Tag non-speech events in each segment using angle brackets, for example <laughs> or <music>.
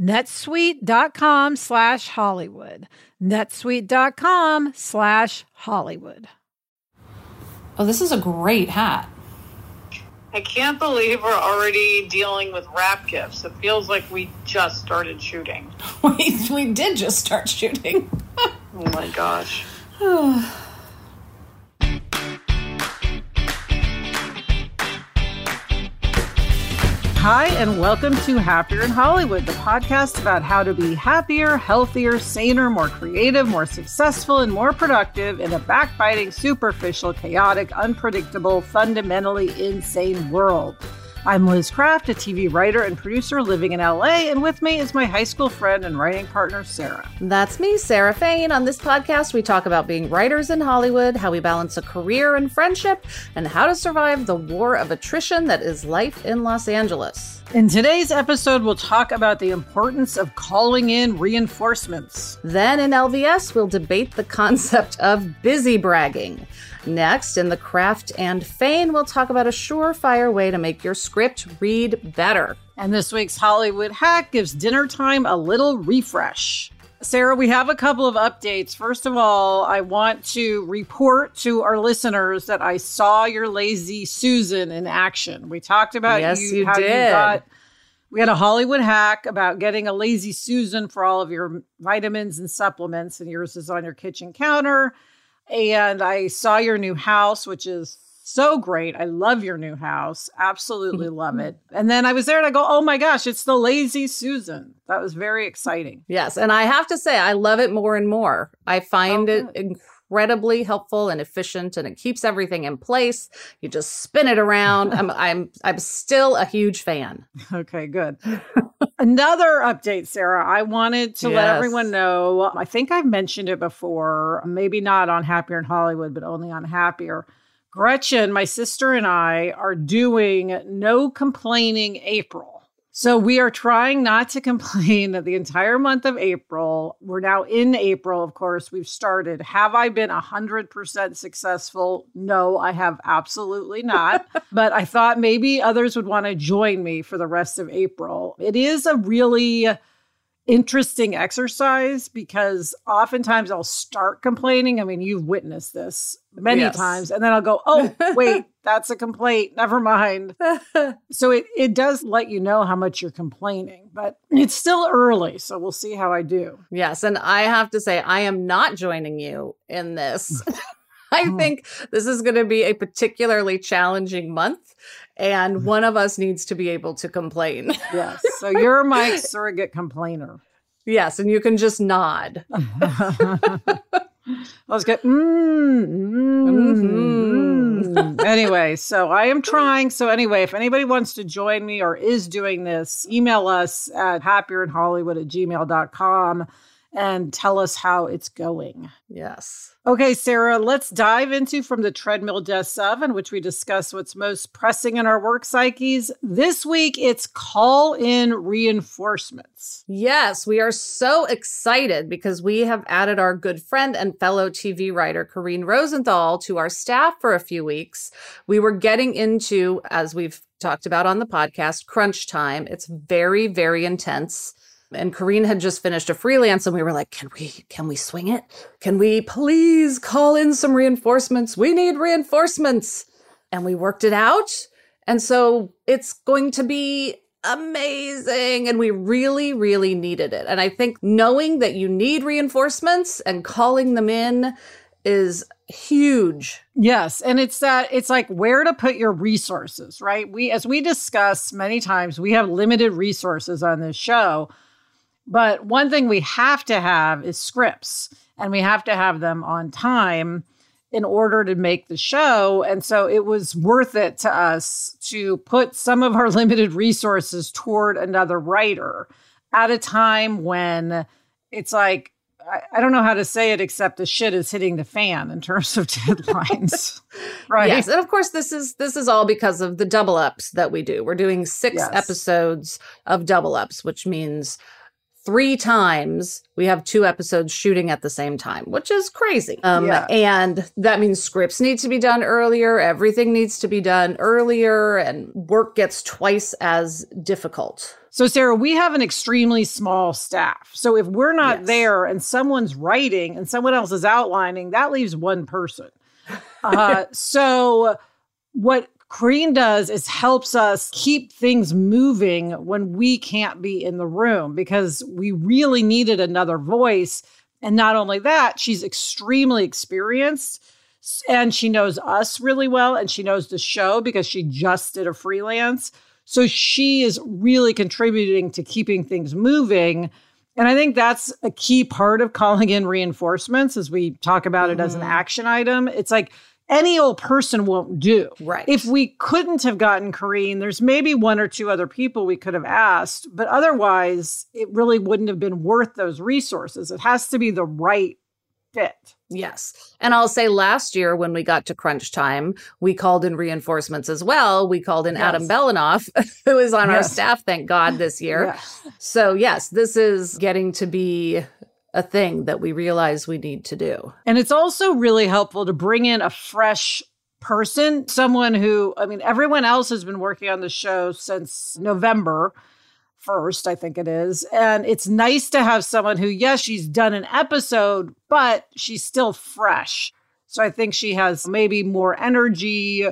netsuite.com slash Hollywood. netsuite.com slash Hollywood. Oh, this is a great hat. I can't believe we're already dealing with wrap gifts. It feels like we just started shooting. we, we did just start shooting. oh my gosh. Hi, and welcome to Happier in Hollywood, the podcast about how to be happier, healthier, saner, more creative, more successful, and more productive in a backbiting, superficial, chaotic, unpredictable, fundamentally insane world. I'm Liz Craft, a TV writer and producer living in LA, and with me is my high school friend and writing partner, Sarah. That's me, Sarah Fain. On this podcast, we talk about being writers in Hollywood, how we balance a career and friendship, and how to survive the war of attrition that is life in Los Angeles. In today's episode, we'll talk about the importance of calling in reinforcements. Then in LVS, we'll debate the concept of busy bragging. Next, in the craft and Fain, we'll talk about a surefire way to make your script read better. And this week's Hollywood hack gives dinner time a little refresh. Sarah, we have a couple of updates. First of all, I want to report to our listeners that I saw your lazy Susan in action. We talked about yes, you, you how did. you got we had a Hollywood hack about getting a lazy Susan for all of your vitamins and supplements, and yours is on your kitchen counter. And I saw your new house, which is so great. I love your new house. Absolutely mm-hmm. love it. And then I was there and I go, oh my gosh, it's the lazy Susan. That was very exciting. Yes. And I have to say, I love it more and more. I find Oh, it good. Incredibly helpful and efficient and it keeps everything in place. You just spin it around. I'm <laughs> I'm I'm still a huge fan. Okay, good. Another update, Sarah. I wanted to let everyone know. I think I've mentioned it before, maybe not on Happier in Hollywood, but only on Happier. Gretchen, my sister, and I are doing no complaining April. So we are trying not to complain that the entire month of April. We're now in April, of course. We've started. Have I been 100% successful? No, I have absolutely not. <laughs> but I thought maybe others would want to join me for the rest of April. It is a really interesting exercise because oftentimes I'll start complaining. I mean, you've witnessed this many Yes. times, and then I'll go, oh, wait, <laughs> that's a complaint. Never mind. <laughs> So it, it does let you know how much you're complaining, but it's still early. So we'll see how I do. Yes, and I have to say I am not joining you in this. <laughs> I Hmm. think this is going to be a particularly challenging month and one of us needs to be able to complain. Yes. So you're my <laughs> surrogate complainer. yes, and you can just nod. <laughs> Let's get. Mm, mm, mm. Anyway, so I am trying. So anyway, if anybody wants to join me or is doing this, email us at happierin hollywood at gmail.com and tell us how it's going. Yes. Okay, Sarah, let's dive into From the Treadmill Desk of, in which we discuss what's most pressing in our work psyches. This week, it's call in reinforcements. Yes, we are so excited because we have added our good friend and fellow TV writer Corrine Rosenthal to our staff for a few weeks. We were getting into, as we've talked about on the podcast, crunch time. It's very, very intense. And Corrine had just finished a freelance and we were like, can we can we swing it? Can we please call in some reinforcements? We need reinforcements. And we worked it out. And so it's going to be amazing. And we really, really needed it. And I think knowing that you need reinforcements and calling them in is huge. Yes, and it's that it's like where to put your resources, right? We as we discuss many times, we have limited resources on this show. But one thing we have to have is scripts, and we have to have them on time in order to make the show. And so it was worth it to us to put some of our <laughs> limited resources toward another writer at a time when it's like I, I don't know how to say it except the shit is hitting the fan in terms of <laughs> deadlines. <laughs> right. Yes. And of course this is this is all because of the double ups that we do. We're doing six Yes. episodes of double ups, which means three times we have two episodes shooting at the same time, which is crazy. Um, Yeah. And that means scripts need to be done earlier, everything needs to be done earlier, and work gets twice as difficult. So, Sarah, we have an extremely small staff. So, if we're not Yes. there and someone's writing and someone else is outlining, that leaves one person. <laughs> Uh, so, what Corrine does is helps us keep things moving when we can't be in the room because we really needed another voice. And not only that, she's extremely experienced and she knows us really well and she knows the show because she just did a freelance. So she is really contributing to keeping things moving. And I think that's a key part of calling in reinforcements as we talk about it as an Mhm. action item. It's like any old person won't do. Right. If we couldn't have gotten Corrine, there's maybe one or two other people we could have asked, but otherwise, it really wouldn't have been worth those resources. It has to be the right fit. Yes. And I'll say last year when we got to crunch time, we called in reinforcements as well. We called in Adam Yes. Belanoff, <laughs> who is on our staff, thank God, this year. Yeah. So, yes, this is getting to be a thing that we realize we need to do. And it's also really helpful to bring in a fresh person, someone who, I mean, everyone else has been working on the show since November 1st, I think it is. And it's nice to have someone who, yes, she's done an episode, but she's still fresh. So I think she has maybe more energy,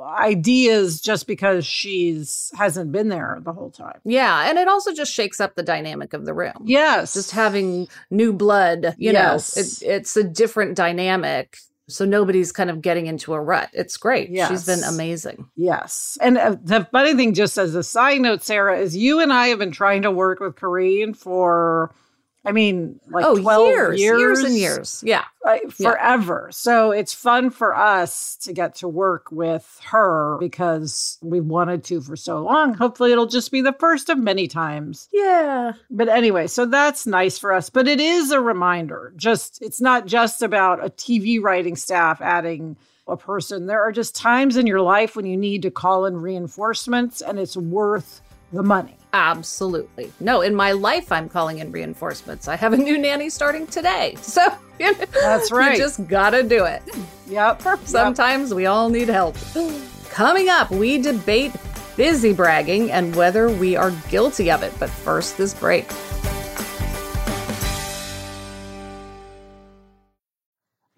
ideas just because she's hasn't been there the whole time. Yeah. And it also just shakes up the dynamic of the room. Yes. Just having new blood, you Yes. know, it, it's a different dynamic. So nobody's kind of getting into a rut. It's great. She's been amazing. Yes. And uh, the funny thing, just as a side note, Sarah, is you and I have been trying to work with Corrine for, I mean, like oh, 12 years, years, years and years. Yeah. forever. So it's fun for us to get to work with her because we've wanted to for so long. Hopefully, it'll just be the first of many times. Yeah. But anyway, so that's nice for us. But it is a reminder. Just it's not just about a TV writing staff adding a person. There are just times in your life when you need to call in reinforcements and it's worth the money. Absolutely. No, in my life, I'm calling in reinforcements. I have a new nanny starting today. <laughs> So, you know, That's right. You just gotta do it. Yep. yep. Sometimes we all need help. Coming up, we debate busy bragging and whether we are guilty of it. But first, this break.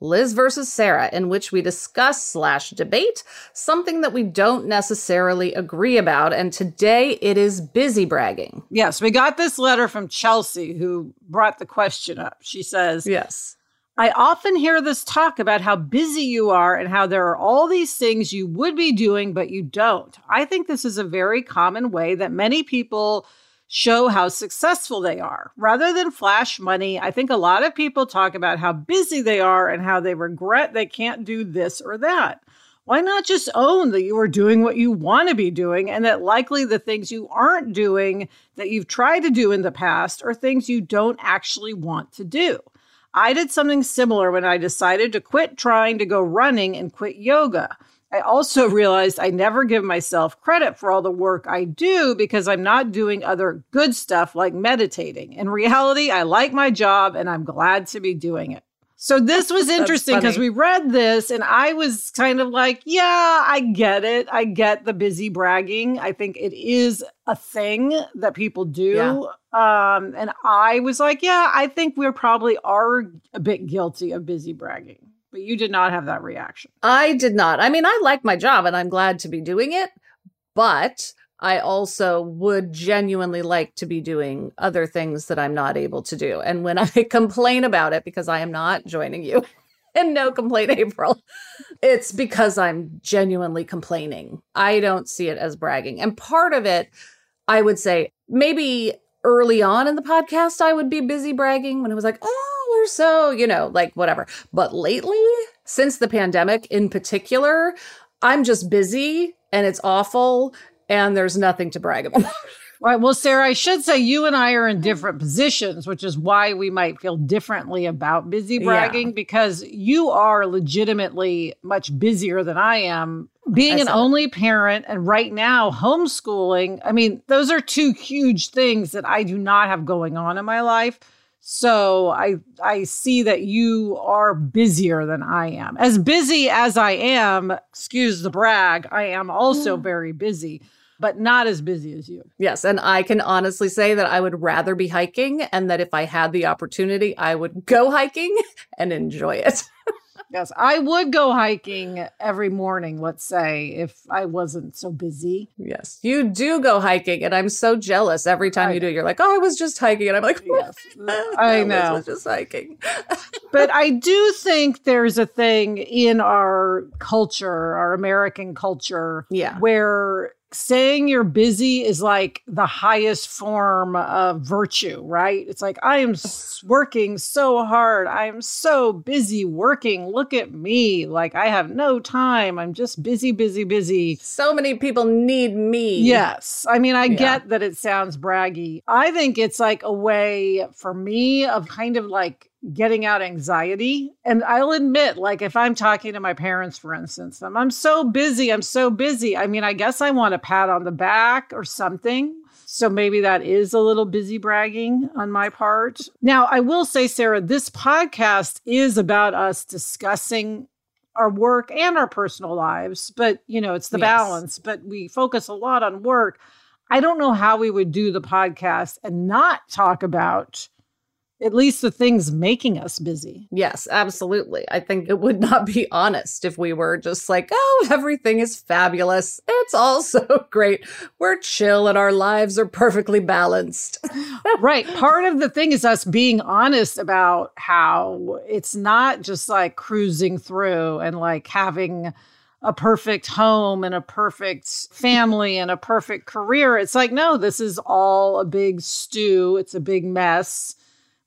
Liz versus Sarah, in which we discuss slash debate something that we don't necessarily agree about. And today it is busy bragging. Yes, we got this letter from Chelsea who brought the question up. She says, Yes. I often hear this talk about how busy you are and how there are all these things you would be doing, but you don't. I think this is a very common way that many people show how successful they are. Rather than flash money, I think a lot of people talk about how busy they are and how they regret they can't do this or that. Why not just own that you are doing what you want to be doing and that likely the things you aren't doing that you've tried to do in the past are things you don't actually want to do? I did something similar when I decided to quit trying to go running and quit yoga. I also <laughs> realized I never give myself credit for all the work I do because I'm not doing other good stuff like meditating. In reality, I like my job and I'm glad to be doing it. So this <laughs> was interesting because we read this and I was kind of like, yeah, I get it. I get the busy bragging. I think it is a thing that people do. Yeah. Um, and I was like, yeah, I think we're probably are a bit guilty of busy bragging. But you did not have that reaction. I did not. I mean, I like my job and I'm glad to be doing it, but I also would genuinely like to be doing other things that I'm not able to do. And when I <laughs> complain about it, because I am not joining you <laughs> and No Complaint April, it's because I'm genuinely complaining. I don't see it as bragging. And part of it, I would say, maybe early on in the podcast, I would be busy bragging when it was like, oh, we're so, you know, like whatever. But lately, since the pandemic in particular, I'm just busy and it's awful and there's nothing to brag about. <laughs> Right. Well, Sarah, I should say you and I are in different positions, which is why we might feel differently about busy bragging yeah. because you are legitimately much busier than I am. Being an only parent and right now homeschooling, I mean, those are two huge things that I do not have going on in my life. So I I see that you are busier than I am. As busy as I am, excuse the brag, I am also mm. very busy, but not as busy as you. Yes, and I can honestly say that I would rather be hiking and that if I had the opportunity, I would go hiking <laughs> and enjoy it. <laughs> Yes, I would go hiking every morning, let's say, if I wasn't so busy. Yes, you do go hiking, and I'm so jealous every time I, you do. You're like, oh, I was just hiking. And I'm like, <laughs> yes, I <laughs> know. I was just hiking. <laughs> but I do think there's a thing in our culture, our American culture, yeah. where saying you're busy is like the highest form of virtue, right? It's like, I am working so hard. I am so busy working. Look at me. Like, I have no time. I'm just busy, busy, busy. So many people need me. Yes. I mean, I yeah. get that it sounds braggy. I think it's like a way for me of kind of like getting out anxiety. And I'll admit, like, if I'm talking to my parents, for instance, I'm, I'm so busy, I'm so busy. I mean, I guess I want a pat on the back or something. So maybe that is a little busy bragging on my part. Now, I will say, Sarah, this podcast is about us discussing our work and our personal lives, but you know, it's the yes. balance, but we focus a lot on work. I don't know how we would do the podcast and not talk about at least the things making us busy. Yes, absolutely. I think it would not be honest if we were just like, oh, everything is fabulous. It's all <laughs> so great. We're chill and our lives are perfectly balanced. <laughs> right. Part of the thing is us being honest about how it's not just like cruising through and like having a perfect home and a perfect family and a perfect career. It's like, no, this is all a big stew. It's a big mess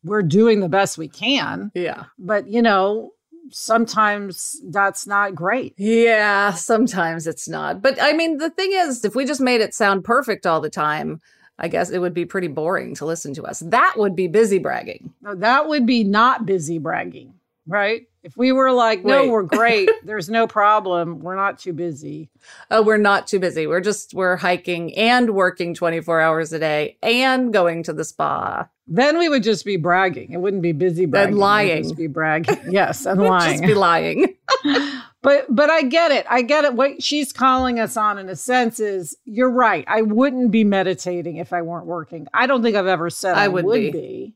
we're doing the best we can. Yeah. But, you know, sometimes that's not great. Yeah, sometimes it's not. But I mean, the thing is, if we just made it sound perfect all the time, I guess it would be pretty boring to listen to us. That would be busy bragging. No, that would be not busy bragging, right? If we were like, no, Wait. we're great, <laughs> there's no problem, we're not too busy. Oh, we're not too busy. We're just, we're hiking and working 24 hours a day and going to the spa. Then we would just be bragging. It wouldn't be busy bragging. And lying. Just be bragging. <laughs> Yes, and lying. just be lying. <laughs> but but I get it. I get it. What she's calling us on in a sense is you're right. I wouldn't be meditating if I weren't working. I don't think I've ever said I, I would, would be. be.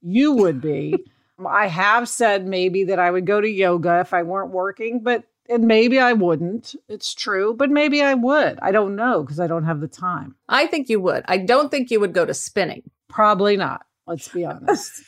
You would be. I have said maybe that I would go to yoga if I weren't working, but and maybe I wouldn't. It's true, but maybe I would. I don't know because I don't have the time. I think you would. I don't think you would go to spinning. Probably not. Let's be honest.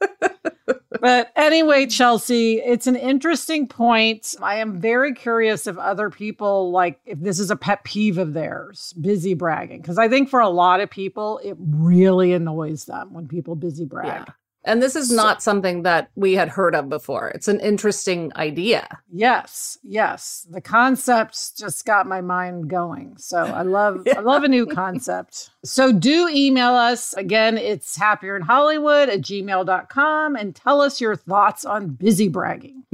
<laughs> but anyway, Chelsea, it's an interesting point. I am very curious if other people like if this is a pet peeve of theirs, busy bragging. Because I think for a lot of people, it really annoys them when people busy brag. Yeah. And this is not so, something that we had heard of before. It's an interesting idea. Yes, yes. The concepts just got my mind going. So I love yeah. I love a new <laughs> concept. So do email us. Again, it's happierinhollywood at gmail.com and tell us your thoughts on busy bragging.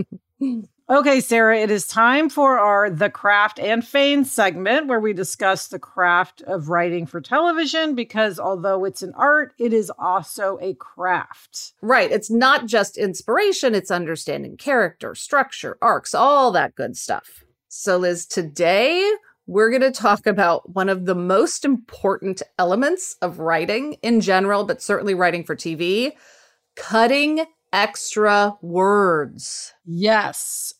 <laughs> Okay, Sarah, it is time for our The Craft and Fain segment where we discuss the craft of writing for television because although it's an art, it is also a craft. Right. It's not just inspiration, it's understanding character, structure, arcs, all that good stuff. So, Liz, today we're going to talk about one of the most important elements of writing in general, but certainly writing for TV cutting extra words. Yes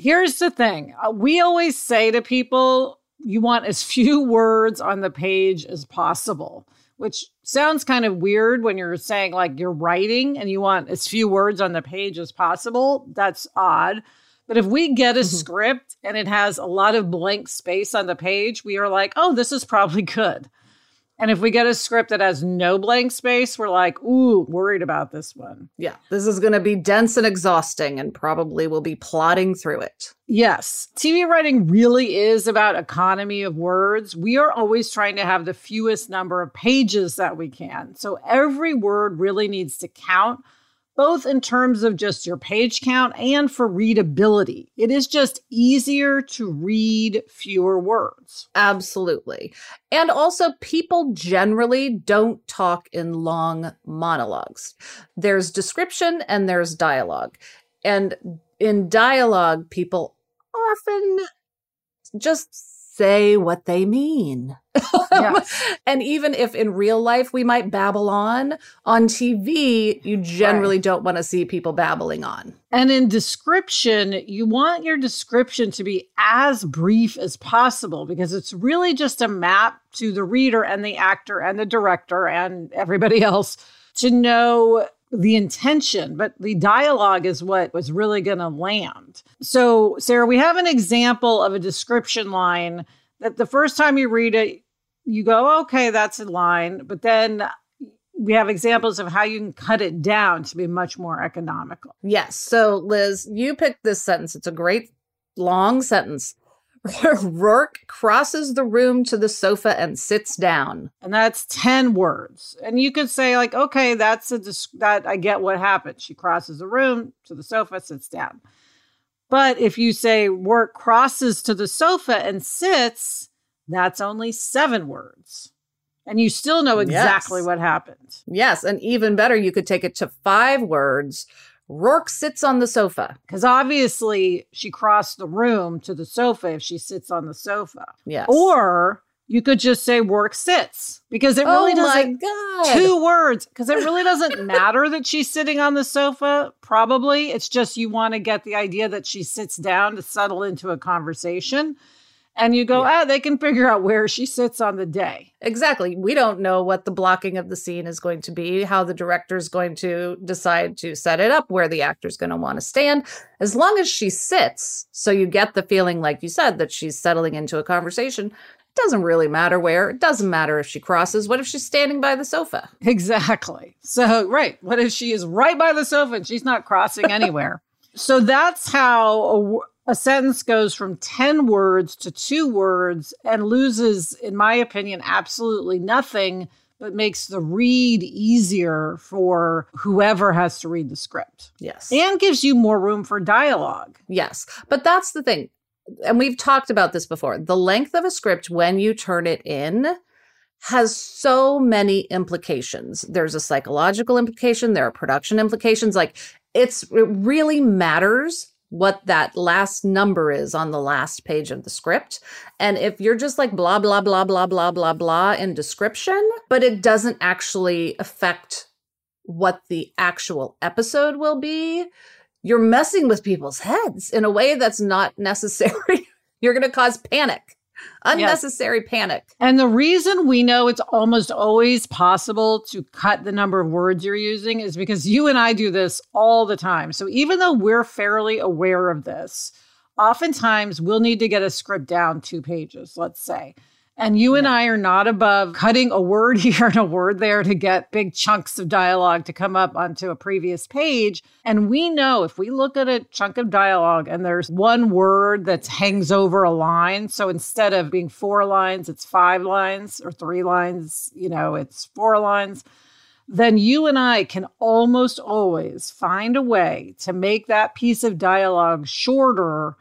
here's the thing uh, we always say to people, you want as <laughs> few words on the page as possible, which sounds kind of weird when you're saying like you're writing and you want as few words on the page as possible. That's odd. But if we get a mm-hmm. script and it has a lot of blank space on the page, we are like, oh, this is probably <laughs> good. And if we get a script that has no blank space, we're like, ooh, worried about this one. Yeah, this is going to be dense and exhausting, and probably we'll be plodding through it. Yes, TV writing really is about economy of words. We are always trying to have the fewest number of pages that we can. So every word really needs to count both in terms of just your page count and for readability. It is just easier to read fewer words. Absolutely. And also, people generally don't talk in long monologues. There's description and there's dialogue. And in dialogue, people often just say what they mean. <laughs> Yes. and even if in real life we might babble on, on TV, you generally right. don't want to see people babbling on. And in description, you want your description to be as brief as possible because it's really just a map to the reader and the actor and the director and everybody <laughs> else to know the intention, but the dialogue is what was really going to land. So, Sarah, we have an example of a description line that the first time you read it, you go, okay, that's a line. But then we have examples of how you can cut it down to be much more economical. Yes. So, Liz, you picked this sentence. It's a great long sentence. Rourke crosses the room to the sofa and sits down. And that's 10 words. And you could say like, okay, that's a that I get what happened. She crosses the room to the sofa, sits down. But if you say Rourke crosses to the sofa and sits, that's only 7 words. And you still know exactly yes. what happened. Yes, and even better you could take it to 5 words Rourke sits on the sofa. Because obviously she crossed the room to the sofa if she sits on the sofa. Yes. Or you could just say Rourke sits because it really oh doesn't. God. Two words because it really <laughs> doesn't matter that she's sitting on the sofa. Probably it's just you want to get the idea that she sits down to settle into a conversation and you go, yeah. ah, they can figure out where she sits on the day. Exactly. We don't know what the blocking of the scene is going to be, how the director is going to decide to set it up, where the actor's going to want to stand. As long as she sits, so you get the feeling, like you said, that she's settling into a conversation. It doesn't really matter where. It doesn't matter if she crosses. What if she's standing by the sofa? Exactly. So, right. What if she is right by the sofa and she's not crossing anywhere? <laughs> so that's how a sentence goes from 10 words to two words and loses, in my opinion, absolutely nothing, but makes the read easier for whoever has to read the script. Yes. And gives you more room for dialogue. Yes. But that's the thing. And we've talked about this before. The length of a script when you turn it in has so many implications. There's a psychological implication, there are production implications. Like it's it really matters what that last number is on the last page of the script. And if you're just like blah, blah, blah, blah, blah, blah, blah in description, but it doesn't actually affect what the actual episode will be, you're messing with people's heads in a way that's not <laughs> necessary. you're going to cause panic. Unnecessary yes. panic. And the reason we know it's almost always possible to cut the number of words you're using is because you and I do this all the time. So even though we're fairly aware of this, oftentimes we'll need to get a script down two pages, let's say. And you and I are not above cutting a word <laughs> here and a word there to get big chunks of dialogue to come up onto a previous page. And we know if we look at a chunk of dialogue and there's one word that hangs over a line, so instead of being four lines, it's five lines or three lines, you know, it's four lines then you and I can almost always find a way to make that piece of dialogue shorter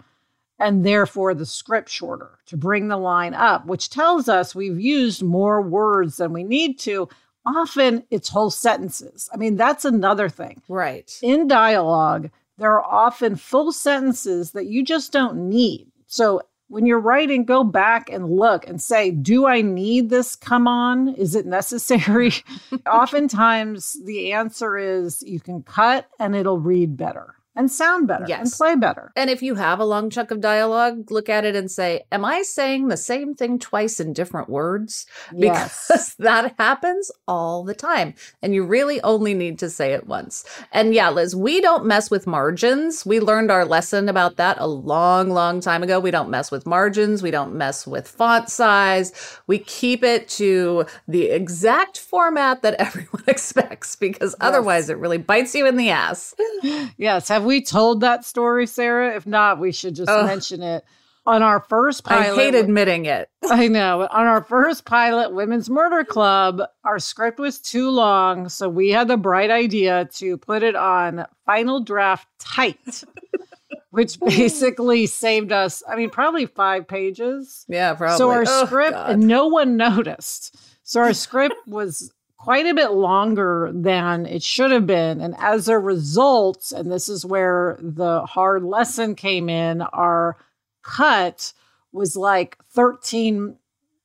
and therefore the script shorter to bring the line up, which tells us we've used more words than we need to. Often it's whole sentences. I mean, that's another thing. Right. In dialogue, there are often full sentences that you just don't need. So when you're writing, go back and look and say, do I need this come on? Is it necessary? <laughs> Oftentimes, the answer is you can cut and it'll read better and sound better yes. and play better. And if you have a long chunk of dialogue, look at it and say, Am I saying the same thing twice in different words? Yes. Because <laughs> that happens all the time. And you really only need to say it once. And yeah, Liz, we don't mess with margins. We learned our lesson about that a long, long time ago. We don't mess with margins. We don't mess with font size. We keep it to the exact format that <laughs> everyone <laughs> expects because yes. otherwise it really bites you in the ass. <gasps> Yes. Have we told that story, Sarah? If not, we should just Ugh. mention it. On our first pilot, I hate admitting it. <laughs> I know. On our first pilot, Women's Murder Club, our script was too long, so we had the bright idea to put it on final draft tight. <laughs> which basically saved us, I mean, probably five pages. Yeah, probably. So our oh, script, God. and no one noticed. So our script was quite a bit longer than it should have been. And as a result, and this is where the hard lesson came in, our cut was like 13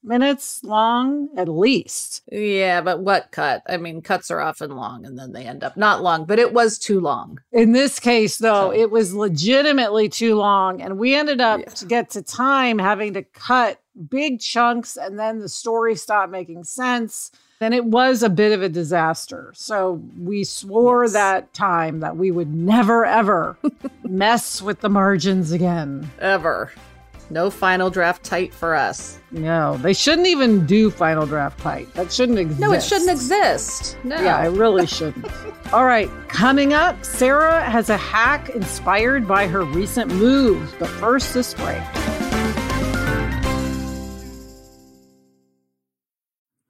minutes long at least. Yeah, but what cut? I mean, cuts are often long and then they end up not long, but it was too long. In this case, though, so. it was legitimately too long. And we ended up yeah. to get to time having to cut big chunks and then the story stopped making sense and it was a bit of a disaster. So we swore yes. that time that we would never, ever <laughs> mess with the margins again. Ever. No final draft tight for us. No, they shouldn't even do final draft tight. That shouldn't exist. No, it shouldn't exist. No. Yeah, it really <laughs> shouldn't. All right, coming up, Sarah has a hack inspired by her recent move. But first, this break.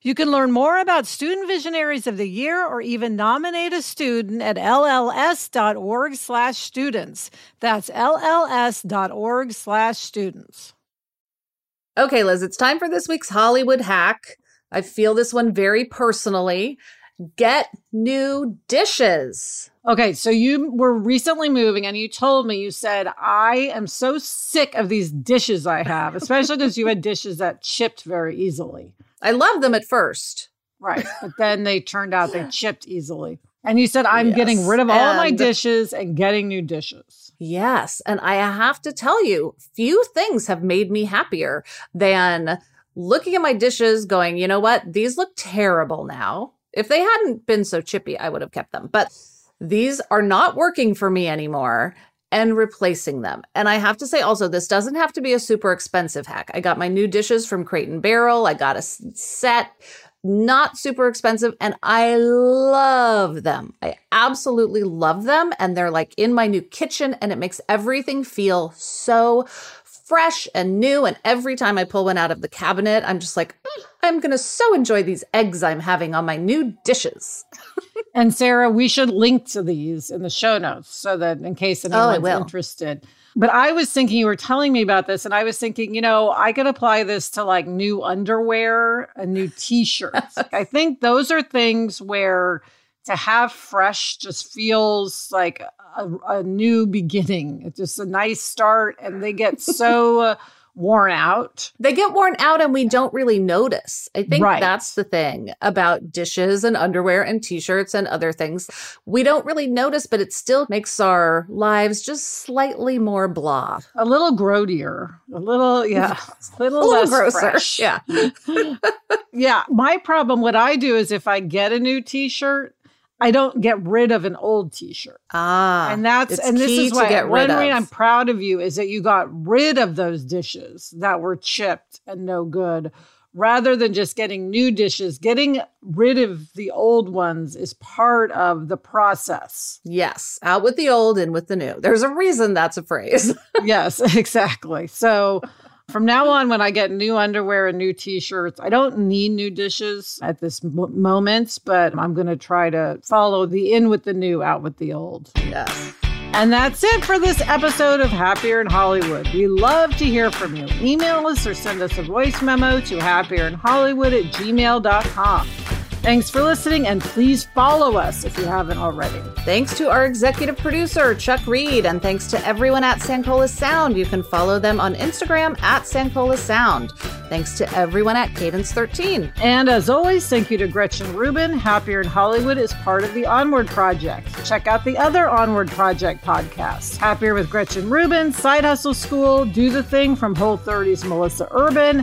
You can learn more about Student Visionaries of the Year or even nominate a student at lls.org slash students. That's lls.org slash students. Okay, Liz, it's time for this week's Hollywood hack. I feel this one very personally. Get new dishes. Okay, so you were recently moving and you told me, you said, I am so sick of these dishes I have, especially because you had dishes that chipped very easily. I loved them at first. Right. But then they turned out they chipped easily. And you said, I'm yes. getting rid of all and my dishes and getting new dishes. Yes. And I have to tell you, few things have made me happier than looking at my dishes, going, you know what? These look terrible now. If they hadn't been so chippy, I would have kept them. But these are not working for me anymore. And replacing them. And I have to say also, this doesn't have to be a super expensive hack. I got my new dishes from Crate and Barrel. I got a set, not super expensive, and I love them. I absolutely love them. And they're like in my new kitchen, and it makes everything feel so fresh and new. And every time I pull one out of the cabinet, I'm just like, mm, I'm going to so enjoy these eggs I'm having on my new dishes. <laughs> and Sarah, we should link to these in the show notes so that in case Oh, anyone's interested. But I was thinking, you were telling me about this, and I was thinking, you know, I could apply this to like new underwear and new t shirts. I <laughs> think those are things where to have fresh just feels like a, a new beginning. It's just a nice start, and they get so. Uh, worn out. They get worn out and we don't really notice. I think right. that's the thing about dishes and underwear and t-shirts and other things. We don't really notice, but it still makes our lives just slightly more blah. A little grodier. A little, yeah. <laughs> A little, a little grosser. Fresh. Yeah. <laughs> yeah. My problem, what I do is if I get a new t-shirt, I don't get rid of an old t-shirt. Ah, and that's and this is why one reason I'm proud of you is that you got rid of those dishes that were chipped and no good, rather than just getting new dishes. Getting rid of the old ones is part of the process. Yes, out with the old, in with the new. There's a reason that's a phrase. <laughs> yes, <laughs> exactly. So from now on, when I get new underwear and new t shirts, I don't need new dishes at this m- moment, but I'm going to try to follow the in with the new, out with the old. Yes. And that's it for this episode of Happier in Hollywood. We love to hear from you. Email us or send us a voice memo to happierinhollywood at gmail.com. Thanks for listening, and please follow us if you haven't already. Thanks to our executive producer, Chuck Reed, and thanks to everyone at Sankola Sound. You can follow them on Instagram at Sankola Sound. Thanks to everyone at Cadence 13. And as always, thank you to Gretchen Rubin. Happier in Hollywood is part of the Onward Project. Check out the other Onward Project podcasts Happier with Gretchen Rubin, Side Hustle School, Do the Thing from Whole 30's Melissa Urban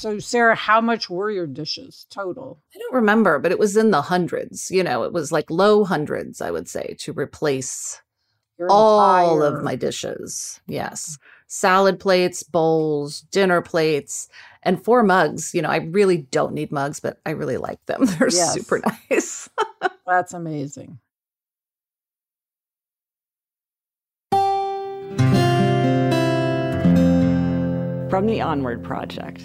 So, Sarah, how much were your dishes total? I don't remember, but it was in the hundreds. You know, it was like low hundreds, I would say, to replace your all entire... of my dishes. Yes. Mm-hmm. Salad plates, bowls, dinner plates, and four mugs. You know, I really don't need mugs, but I really like them. <laughs> They're yes. super nice. <laughs> That's amazing. From the Onward Project.